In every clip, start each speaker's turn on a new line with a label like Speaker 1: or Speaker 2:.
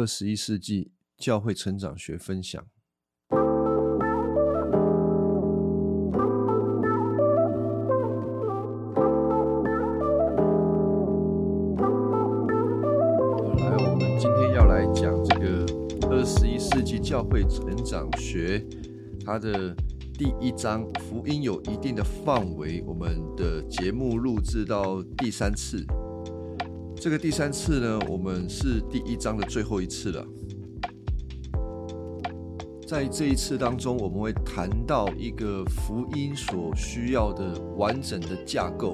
Speaker 1: 二十一世纪教会成长学分享。来，我们今天要来讲这个二十一世纪教会成长学，它的第一章“福音有一定的范围”。我们的节目录制到第三次。这个第三次呢，我们是第一章的最后一次了。在这一次当中，我们会谈到一个福音所需要的完整的架构。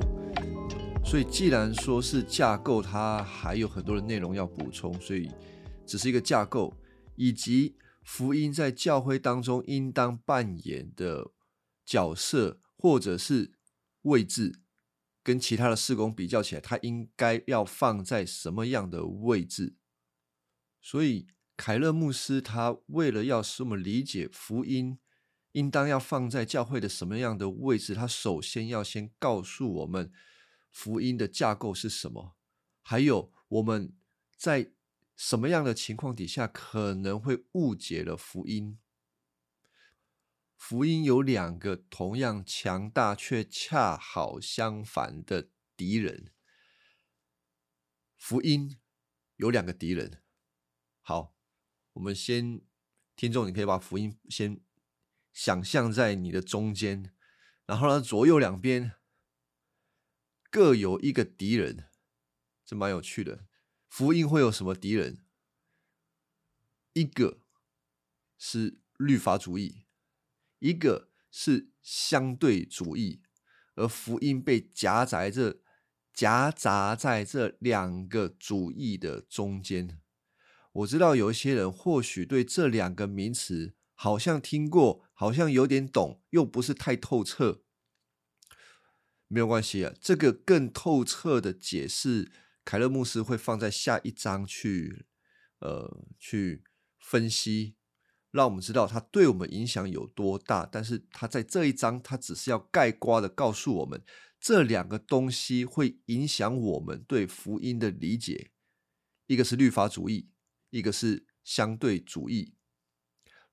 Speaker 1: 所以，既然说是架构，它还有很多的内容要补充，所以只是一个架构，以及福音在教会当中应当扮演的角色或者是位置。跟其他的施工比较起来，它应该要放在什么样的位置？所以凯勒牧师他为了要使我们理解福音应当要放在教会的什么样的位置，他首先要先告诉我们福音的架构是什么，还有我们在什么样的情况底下可能会误解了福音。福音有两个同样强大却恰好相反的敌人。福音有两个敌人。好，我们先，听众，你可以把福音先想象在你的中间，然后呢，左右两边各有一个敌人，这蛮有趣的。福音会有什么敌人？一个是律法主义。一个是相对主义，而福音被夹杂这夹杂在这两个主义的中间。我知道有一些人或许对这两个名词好像听过，好像有点懂，又不是太透彻。没有关系啊，这个更透彻的解释，凯勒牧师会放在下一章去，呃，去分析。让我们知道它对我们影响有多大，但是它在这一章，它只是要盖瓜的告诉我们，这两个东西会影响我们对福音的理解。一个是律法主义，一个是相对主义。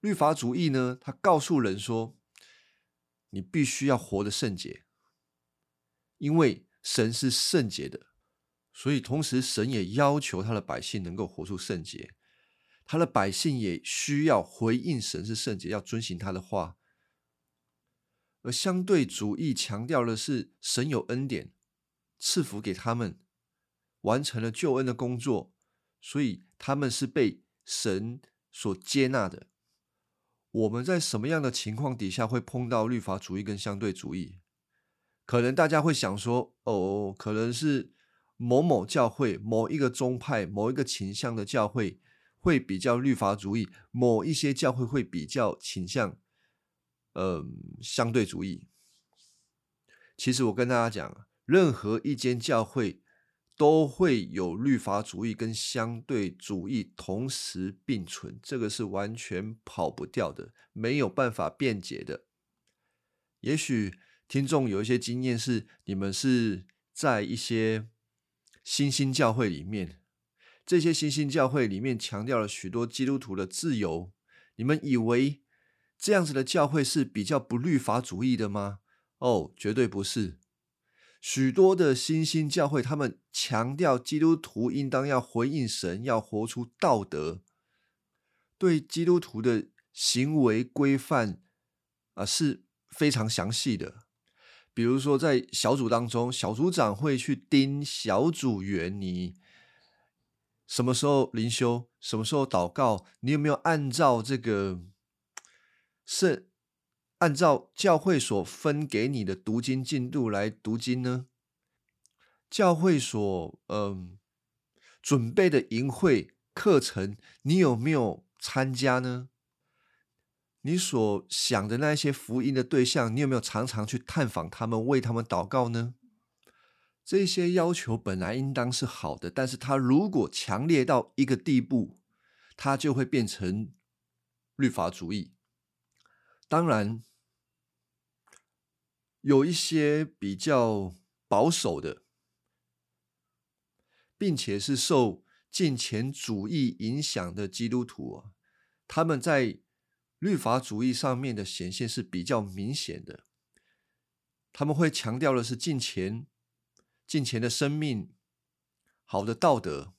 Speaker 1: 律法主义呢，他告诉人说，你必须要活得圣洁，因为神是圣洁的，所以同时神也要求他的百姓能够活出圣洁。他的百姓也需要回应神是圣洁，要遵行他的话。而相对主义强调的是神有恩典赐福给他们，完成了救恩的工作，所以他们是被神所接纳的。我们在什么样的情况底下会碰到律法主义跟相对主义？可能大家会想说：“哦，可能是某某教会、某一个宗派、某一个倾向的教会。”会比较律法主义，某一些教会会比较倾向，呃，相对主义。其实我跟大家讲，任何一间教会都会有律法主义跟相对主义同时并存，这个是完全跑不掉的，没有办法辩解的。也许听众有一些经验，是你们是在一些新兴教会里面。这些新兴教会里面强调了许多基督徒的自由，你们以为这样子的教会是比较不律法主义的吗？哦，绝对不是。许多的新兴教会，他们强调基督徒应当要回应神，要活出道德，对基督徒的行为规范啊是非常详细的。比如说，在小组当中，小组长会去盯小组员你。什么时候灵修？什么时候祷告？你有没有按照这个是按照教会所分给你的读经进度来读经呢？教会所嗯准备的营会课程，你有没有参加呢？你所想的那些福音的对象，你有没有常常去探访他们，为他们祷告呢？这些要求本来应当是好的，但是他如果强烈到一个地步，他就会变成律法主义。当然，有一些比较保守的，并且是受金钱主义影响的基督徒啊，他们在律法主义上面的显现是比较明显的。他们会强调的是金钱、金钱的生命、好的道德。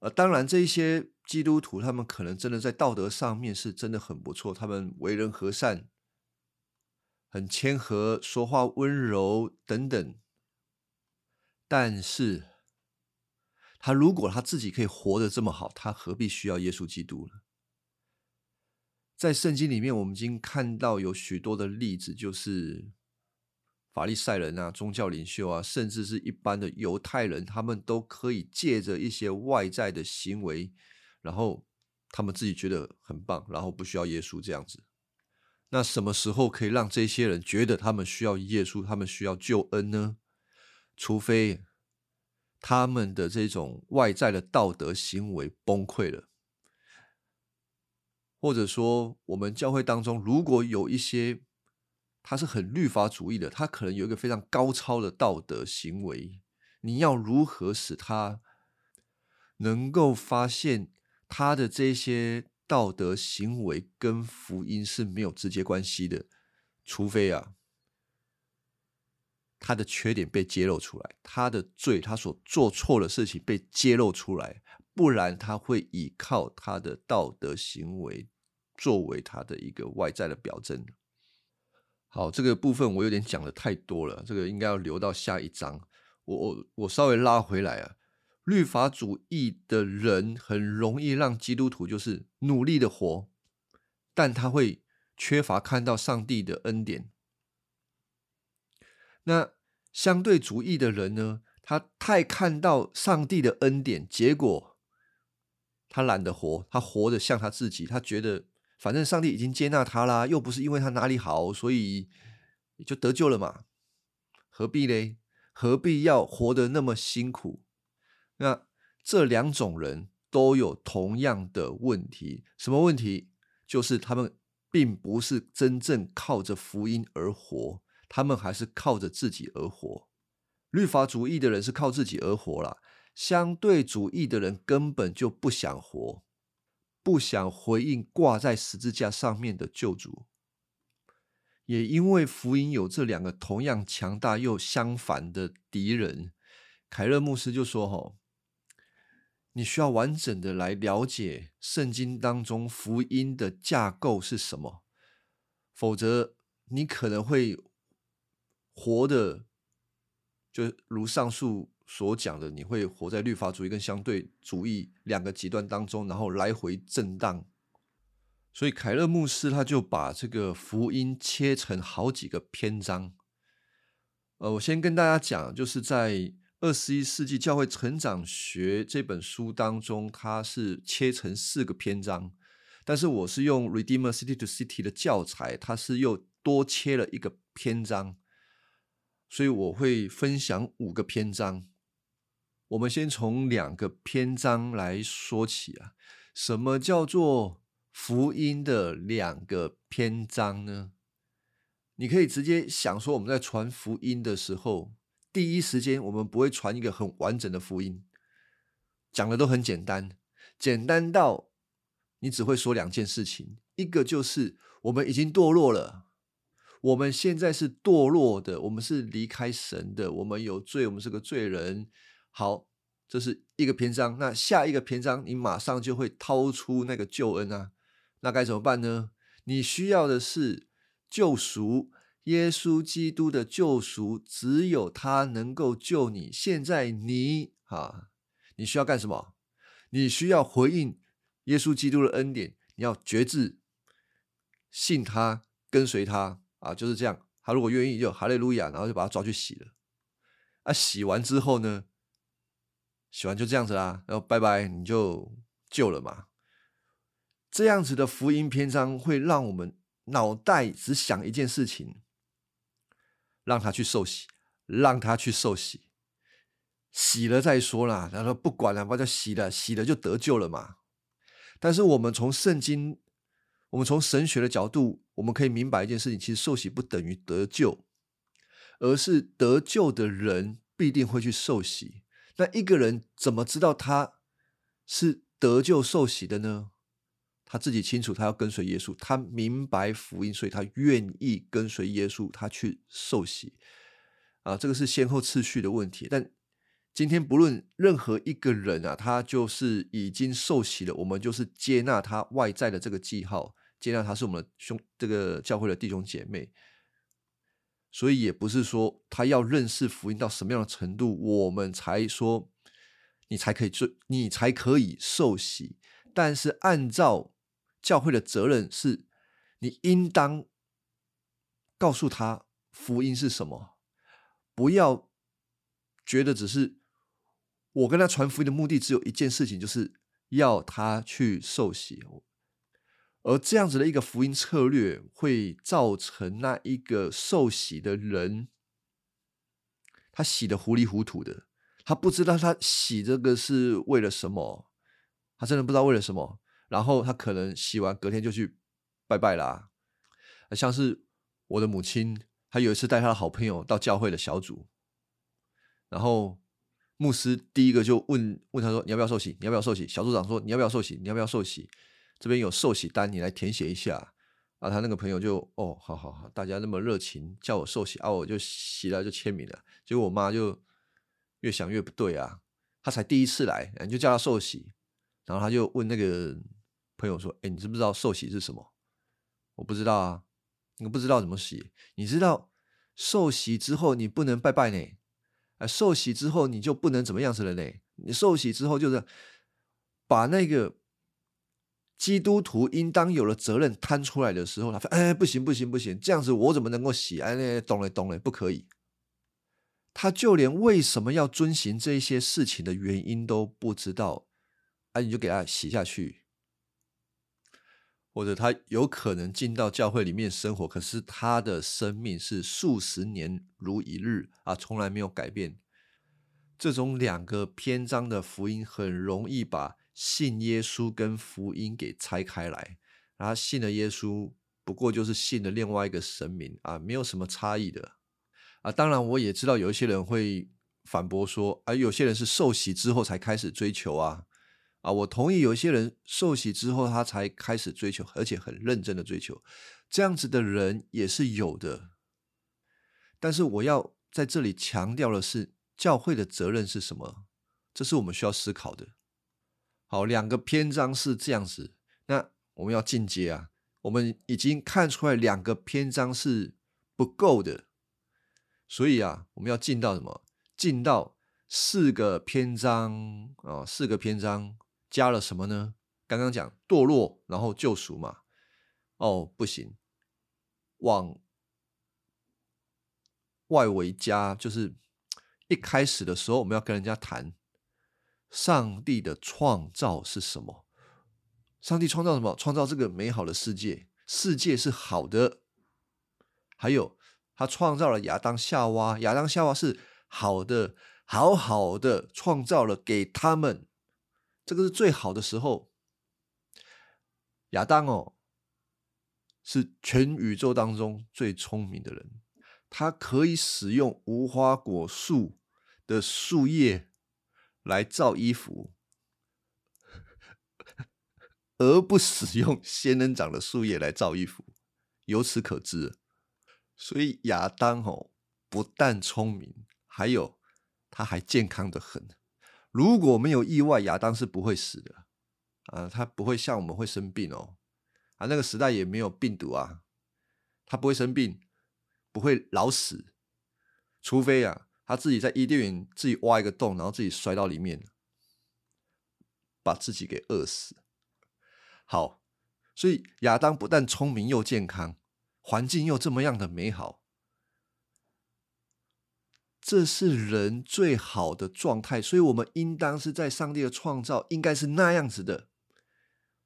Speaker 1: 呃，当然，这一些基督徒他们可能真的在道德上面是真的很不错，他们为人和善，很谦和，说话温柔等等。但是，他如果他自己可以活得这么好，他何必需要耶稣基督呢？在圣经里面，我们已经看到有许多的例子，就是法利赛人啊、宗教领袖啊，甚至是一般的犹太人，他们都可以借着一些外在的行为，然后他们自己觉得很棒，然后不需要耶稣这样子。那什么时候可以让这些人觉得他们需要耶稣，他们需要救恩呢？除非。他们的这种外在的道德行为崩溃了，或者说，我们教会当中如果有一些他是很律法主义的，他可能有一个非常高超的道德行为，你要如何使他能够发现他的这些道德行为跟福音是没有直接关系的？除非啊。他的缺点被揭露出来，他的罪，他所做错的事情被揭露出来，不然他会依靠他的道德行为作为他的一个外在的表征。好，这个部分我有点讲的太多了，这个应该要留到下一章。我我我稍微拉回来啊，律法主义的人很容易让基督徒就是努力的活，但他会缺乏看到上帝的恩典。那相对主义的人呢？他太看到上帝的恩典，结果他懒得活，他活得像他自己。他觉得反正上帝已经接纳他啦，又不是因为他哪里好，所以就得救了嘛？何必嘞？何必要活得那么辛苦？那这两种人都有同样的问题，什么问题？就是他们并不是真正靠着福音而活。他们还是靠着自己而活，律法主义的人是靠自己而活了，相对主义的人根本就不想活，不想回应挂在十字架上面的救主。也因为福音有这两个同样强大又相反的敌人，凯勒牧师就说：“吼，你需要完整的来了解圣经当中福音的架构是什么，否则你可能会。”活的，就如上述所讲的，你会活在律法主义跟相对主义两个极端当中，然后来回震荡。所以凯勒牧师他就把这个福音切成好几个篇章。呃，我先跟大家讲，就是在《二十一世纪教会成长学》这本书当中，它是切成四个篇章，但是我是用 Redeemer City to City 的教材，它是又多切了一个篇章。所以我会分享五个篇章，我们先从两个篇章来说起啊。什么叫做福音的两个篇章呢？你可以直接想说，我们在传福音的时候，第一时间我们不会传一个很完整的福音，讲的都很简单，简单到你只会说两件事情，一个就是我们已经堕落了。我们现在是堕落的，我们是离开神的，我们有罪，我们是个罪人。好，这是一个篇章。那下一个篇章，你马上就会掏出那个救恩啊，那该怎么办呢？你需要的是救赎，耶稣基督的救赎，只有他能够救你。现在你啊，你需要干什么？你需要回应耶稣基督的恩典，你要觉志，信他，跟随他。啊，就是这样。他如果愿意，就哈利路亚，然后就把他抓去洗了。啊，洗完之后呢，洗完就这样子啦，然后拜拜，你就救了嘛。这样子的福音篇章会让我们脑袋只想一件事情：让他去受洗，让他去受洗，洗了再说啦。他说不管了，把他洗了，洗了就得救了嘛。但是我们从圣经。我们从神学的角度，我们可以明白一件事情：，其实受洗不等于得救，而是得救的人必定会去受洗。那一个人怎么知道他是得救受洗的呢？他自己清楚，他要跟随耶稣，他明白福音，所以他愿意跟随耶稣，他去受洗。啊，这个是先后次序的问题。但今天不论任何一个人啊，他就是已经受洗了，我们就是接纳他外在的这个记号，接纳他是我们的兄，这个教会的弟兄姐妹。所以也不是说他要认识福音到什么样的程度，我们才说你才可以做，你才可以受洗。但是按照教会的责任是，你应当告诉他福音是什么，不要觉得只是我跟他传福音的目的只有一件事情，就是要他去受洗。而这样子的一个福音策略，会造成那一个受洗的人，他洗的糊里糊涂的，他不知道他洗这个是为了什么，他真的不知道为了什么。然后他可能洗完隔天就去拜拜啦，像是我的母亲，她有一次带她的好朋友到教会的小组，然后牧师第一个就问问他说：“你要不要受洗？你要不要受洗？”小组长说：“你要不要受洗？你要不要受洗？”这边有受洗单，你来填写一下。啊，他那个朋友就哦，好好好，大家那么热情叫我受洗啊，我就洗了就签名了。结果我妈就越想越不对啊，他才第一次来，你就叫他受洗，然后他就问那个。朋友说：“哎，你知不知道受洗是什么？我不知道啊，你不知道怎么洗。你知道受洗之后你不能拜拜呢？啊，受洗之后你就不能怎么样子了呢？你受洗之后就是把那个基督徒应当有的责任摊出来的时候，他说：哎，不行不行不行，这样子我怎么能够洗？哎，懂了懂了，不可以。他就连为什么要遵循这些事情的原因都不知道，啊，你就给他洗下去。”或者他有可能进到教会里面生活，可是他的生命是数十年如一日啊，从来没有改变。这种两个篇章的福音很容易把信耶稣跟福音给拆开来。然后信了耶稣，不过就是信了另外一个神明啊，没有什么差异的啊。当然，我也知道有一些人会反驳说，啊，有些人是受洗之后才开始追求啊。啊，我同意，有些人受洗之后，他才开始追求，而且很认真的追求，这样子的人也是有的。但是我要在这里强调的是，教会的责任是什么？这是我们需要思考的。好，两个篇章是这样子，那我们要进阶啊。我们已经看出来两个篇章是不够的，所以啊，我们要进到什么？进到四个篇章啊，四个篇章。加了什么呢？刚刚讲堕落，然后救赎嘛。哦，不行，往外围加，就是一开始的时候，我们要跟人家谈上帝的创造是什么。上帝创造什么？创造这个美好的世界，世界是好的。还有，他创造了亚当夏娃，亚当夏娃是好的，好好的创造了给他们。这个是最好的时候。亚当哦，是全宇宙当中最聪明的人，他可以使用无花果树的树叶来造衣服，而不使用仙人掌的树叶来造衣服。由此可知，所以亚当哦，不但聪明，还有他还健康的很。如果没有意外，亚当是不会死的啊，他不会像我们会生病哦，啊，那个时代也没有病毒啊，他不会生病，不会老死，除非啊，他自己在伊甸园自己挖一个洞，然后自己摔到里面，把自己给饿死。好，所以亚当不但聪明又健康，环境又这么样的美好。这是人最好的状态，所以我们应当是在上帝的创造应该是那样子的。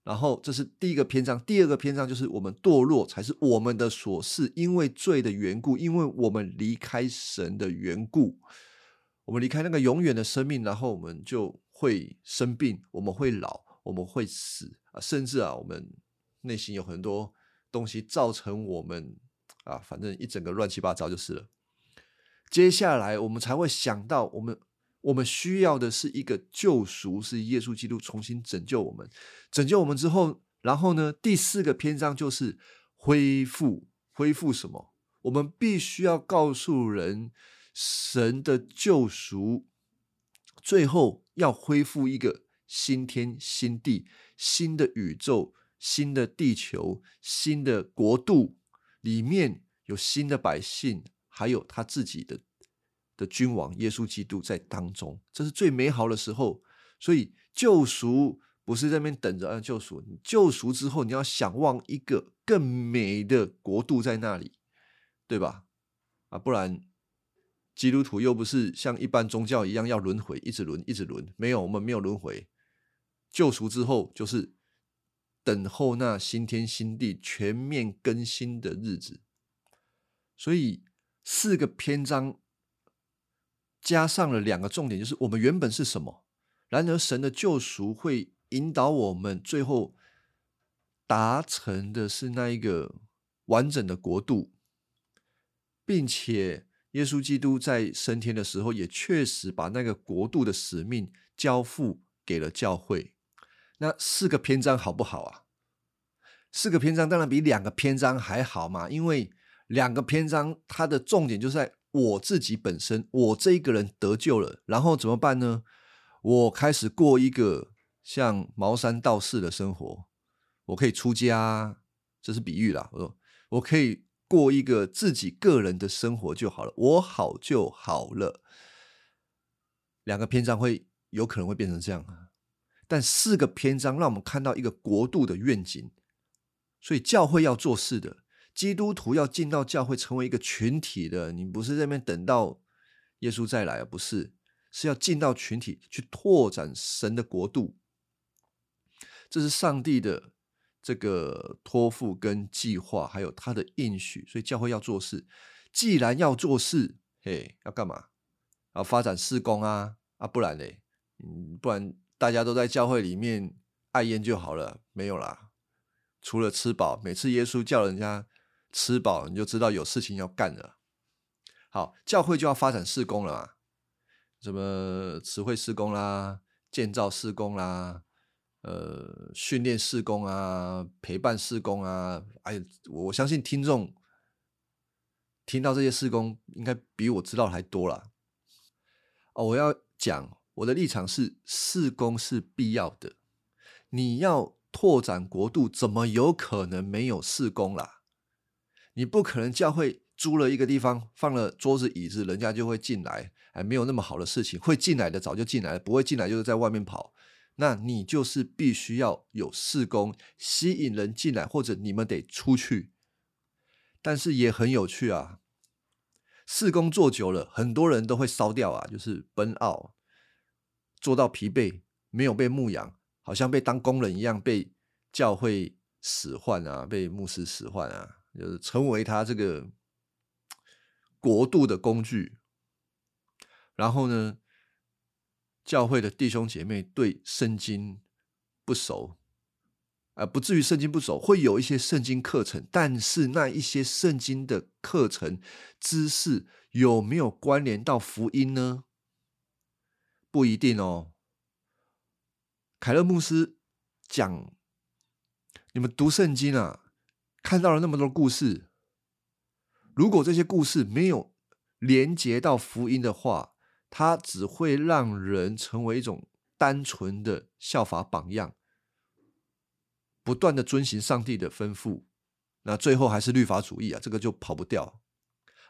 Speaker 1: 然后这是第一个篇章，第二个篇章就是我们堕落才是我们的琐事，因为罪的缘故，因为我们离开神的缘故，我们离开那个永远的生命，然后我们就会生病，我们会老，我们会死啊，甚至啊，我们内心有很多东西造成我们啊，反正一整个乱七八糟就是了。接下来，我们才会想到，我们我们需要的是一个救赎，是耶稣基督重新拯救我们，拯救我们之后，然后呢，第四个篇章就是恢复，恢复什么？我们必须要告诉人神的救赎，最后要恢复一个新天新地、新的宇宙、新的地球、新的国度，里面有新的百姓，还有他自己的。的君王耶稣基督在当中，这是最美好的时候。所以救赎不是在那边等着啊，救赎。救赎之后，你要想望一个更美的国度在那里，对吧？啊，不然基督徒又不是像一般宗教一样要轮回，一直轮，一直轮。没有，我们没有轮回。救赎之后，就是等候那新天新地全面更新的日子。所以四个篇章。加上了两个重点，就是我们原本是什么。然而，神的救赎会引导我们，最后达成的是那一个完整的国度，并且耶稣基督在升天的时候，也确实把那个国度的使命交付给了教会。那四个篇章好不好啊？四个篇章当然比两个篇章还好嘛，因为两个篇章它的重点就是在。我自己本身，我这一个人得救了，然后怎么办呢？我开始过一个像茅山道士的生活，我可以出家，这是比喻啦。我说我可以过一个自己个人的生活就好了，我好就好了。两个篇章会有可能会变成这样，但四个篇章让我们看到一个国度的愿景，所以教会要做事的。基督徒要进到教会，成为一个群体的，你不是在那边等到耶稣再来啊？不是，是要进到群体去拓展神的国度。这是上帝的这个托付跟计划，还有他的应许。所以教会要做事，既然要做事，嘿，要干嘛？要发展事工啊啊，不然嘞，嗯，不然大家都在教会里面爱烟就好了，没有啦。除了吃饱，每次耶稣叫人家。吃饱你就知道有事情要干了。好，教会就要发展施工了嘛？什么词汇施工啦，建造施工啦，呃，训练施工啊，陪伴施工啊。哎，我相信听众听到这些施工，应该比我知道还多了。哦，我要讲我的立场是，施工是必要的。你要拓展国度，怎么有可能没有施工啦？你不可能教会租了一个地方，放了桌子椅子，人家就会进来。还，没有那么好的事情，会进来的早就进来了，不会进来就是在外面跑。那你就是必须要有事工吸引人进来，或者你们得出去。但是也很有趣啊，事工做久了，很多人都会烧掉啊，就是奔傲，做到疲惫，没有被牧养，好像被当工人一样，被教会使唤啊，被牧师使唤啊。就是成为他这个国度的工具，然后呢，教会的弟兄姐妹对圣经不熟，啊，不至于圣经不熟，会有一些圣经课程，但是那一些圣经的课程知识有没有关联到福音呢？不一定哦。凯勒牧师讲，你们读圣经啊。看到了那么多故事，如果这些故事没有连接到福音的话，它只会让人成为一种单纯的效法榜样，不断的遵循上帝的吩咐，那最后还是律法主义啊，这个就跑不掉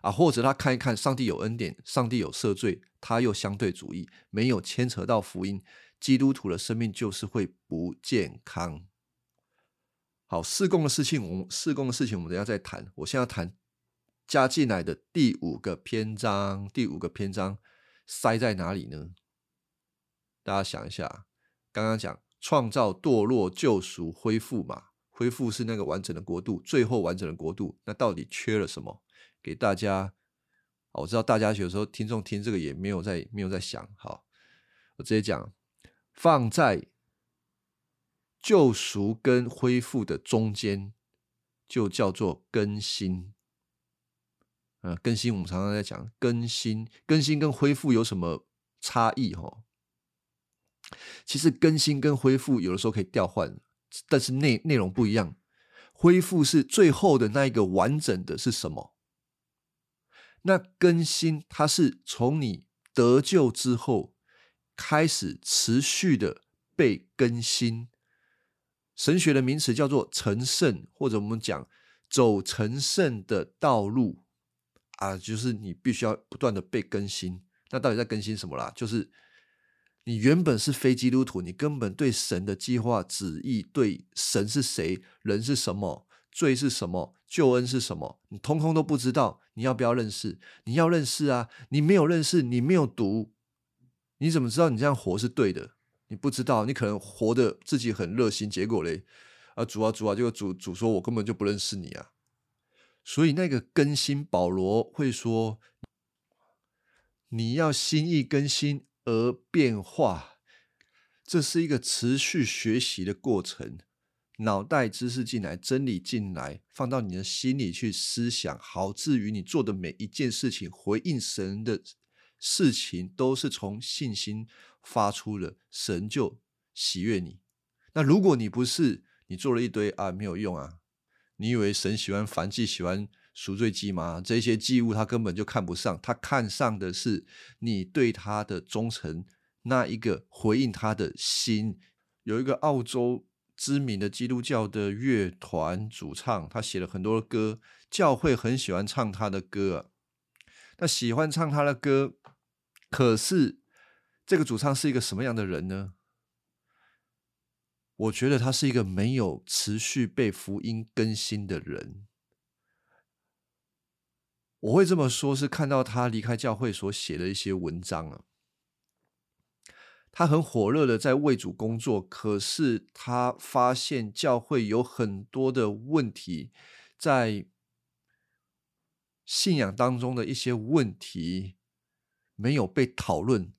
Speaker 1: 啊。或者他看一看上帝有恩典，上帝有赦罪，他又相对主义，没有牵扯到福音，基督徒的生命就是会不健康。好，施工的事情，我们施工的事情，我们等下再谈。我现在谈加进来的第五个篇章，第五个篇章塞在哪里呢？大家想一下，刚刚讲创造、堕落、救赎、恢复嘛，恢复是那个完整的国度，最后完整的国度，那到底缺了什么？给大家，我知道大家有时候听众听这个也没有在没有在想，好，我直接讲，放在。救赎跟恢复的中间，就叫做更新。呃，更新我们常常在讲更新，更新跟恢复有什么差异哈。其实更新跟恢复有的时候可以调换，但是内内容不一样。恢复是最后的那一个完整的是什么？那更新它是从你得救之后开始持续的被更新。神学的名词叫做成圣，或者我们讲走成圣的道路啊，就是你必须要不断的被更新。那到底在更新什么啦？就是你原本是非基督徒，你根本对神的计划、旨意、对神是谁、人是什么、罪是什么、救恩是什么，你通通都不知道。你要不要认识？你要认识啊！你没有认识，你没有读，你怎么知道你这样活是对的？你不知道，你可能活的自己很热心，结果嘞，啊主啊主啊，就主主说我根本就不认识你啊。所以那个更新，保罗会说，你要心意更新而变化，这是一个持续学习的过程。脑袋知识进来，真理进来，放到你的心里去思想，好至于你做的每一件事情，回应神的事情，都是从信心。发出的神就喜悦你。那如果你不是，你做了一堆啊没有用啊。你以为神喜欢燔祭、喜欢赎罪祭吗？这些祭物他根本就看不上，他看上的是你对他的忠诚，那一个回应他的心。有一个澳洲知名的基督教的乐团主唱，他写了很多歌，教会很喜欢唱他的歌。那喜欢唱他的歌，可是。这个主唱是一个什么样的人呢？我觉得他是一个没有持续被福音更新的人。我会这么说，是看到他离开教会所写的一些文章啊。他很火热的在为主工作，可是他发现教会有很多的问题，在信仰当中的一些问题没有被讨论。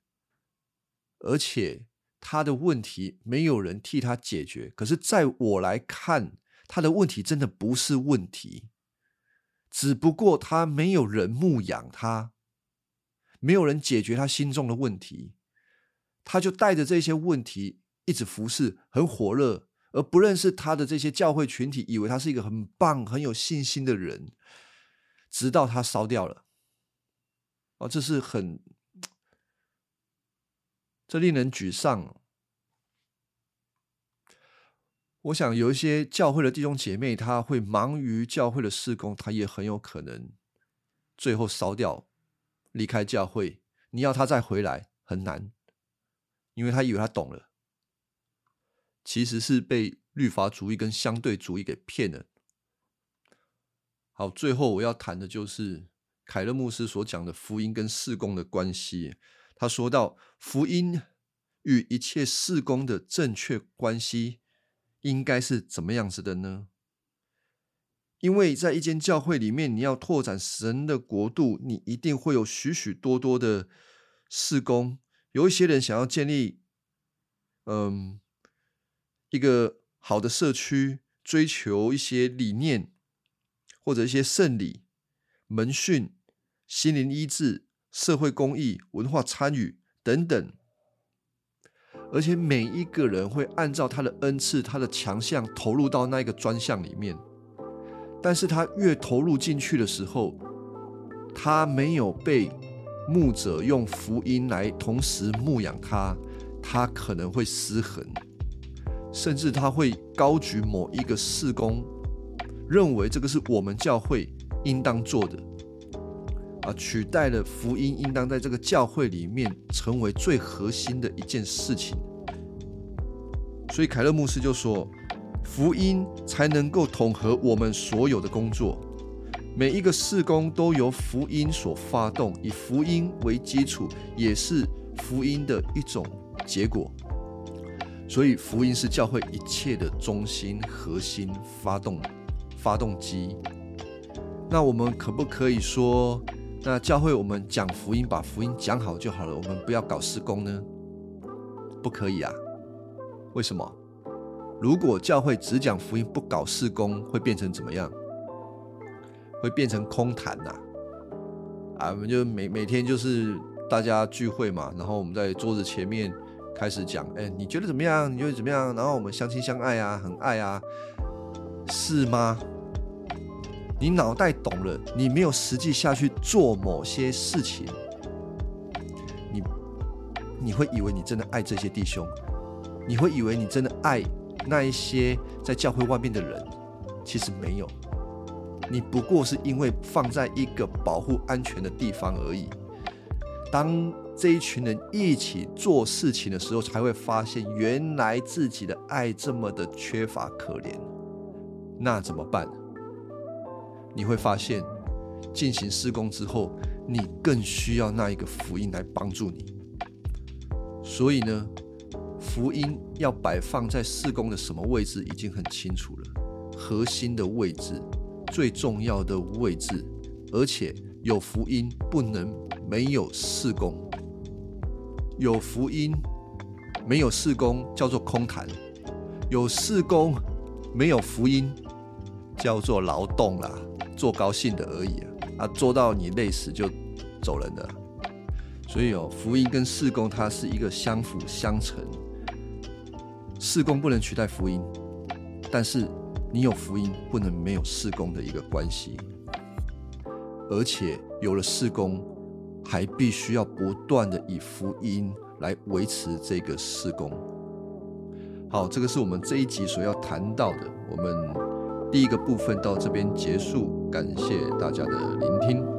Speaker 1: 而且他的问题没有人替他解决，可是在我来看，他的问题真的不是问题，只不过他没有人牧养他，没有人解决他心中的问题，他就带着这些问题一直服侍，很火热，而不认识他的这些教会群体，以为他是一个很棒、很有信心的人，直到他烧掉了。哦，这是很。这令人沮丧。我想有一些教会的弟兄姐妹，他会忙于教会的事工，他也很有可能最后烧掉，离开教会。你要他再回来很难，因为他以为他懂了，其实是被律法主义跟相对主义给骗了。好，最后我要谈的就是凯勒牧师所讲的福音跟事工的关系。他说到，福音与一切事工的正确关系应该是怎么样子的呢？因为在一间教会里面，你要拓展神的国度，你一定会有许许多多的事工。有一些人想要建立，嗯，一个好的社区，追求一些理念，或者一些圣礼、门训、心灵医治。社会公益、文化参与等等，而且每一个人会按照他的恩赐、他的强项投入到那个专项里面。但是他越投入进去的时候，他没有被牧者用福音来同时牧养他，他可能会失衡，甚至他会高举某一个事工，认为这个是我们教会应当做的。啊，取代了福音，应当在这个教会里面成为最核心的一件事情。所以凯勒牧师就说，福音才能够统合我们所有的工作，每一个事工都由福音所发动，以福音为基础，也是福音的一种结果。所以福音是教会一切的中心、核心、发动、发动机。那我们可不可以说？那教会我们讲福音，把福音讲好就好了，我们不要搞施工呢？不可以啊？为什么？如果教会只讲福音，不搞施工，会变成怎么样？会变成空谈呐！啊，我们就每每天就是大家聚会嘛，然后我们在桌子前面开始讲，哎，你觉得怎么样？你觉得怎么样？然后我们相亲相爱啊，很爱啊，是吗？你脑袋懂了，你没有实际下去做某些事情，你你会以为你真的爱这些弟兄，你会以为你真的爱那一些在教会外面的人，其实没有，你不过是因为放在一个保护安全的地方而已。当这一群人一起做事情的时候，才会发现原来自己的爱这么的缺乏可怜，那怎么办？你会发现，进行施工之后，你更需要那一个福音来帮助你。所以呢，福音要摆放在施工的什么位置，已经很清楚了。核心的位置，最重要的位置，而且有福音不能没有施工。有福音没有施工叫做空谈，有施工没有福音叫做劳动啦。做高兴的而已啊，做到你累死就走人了。所以哦，福音跟事工它是一个相辅相成，事工不能取代福音，但是你有福音不能没有事工的一个关系，而且有了事工，还必须要不断的以福音来维持这个事工。好，这个是我们这一集所要谈到的，我们。第一个部分到这边结束，感谢大家的聆听。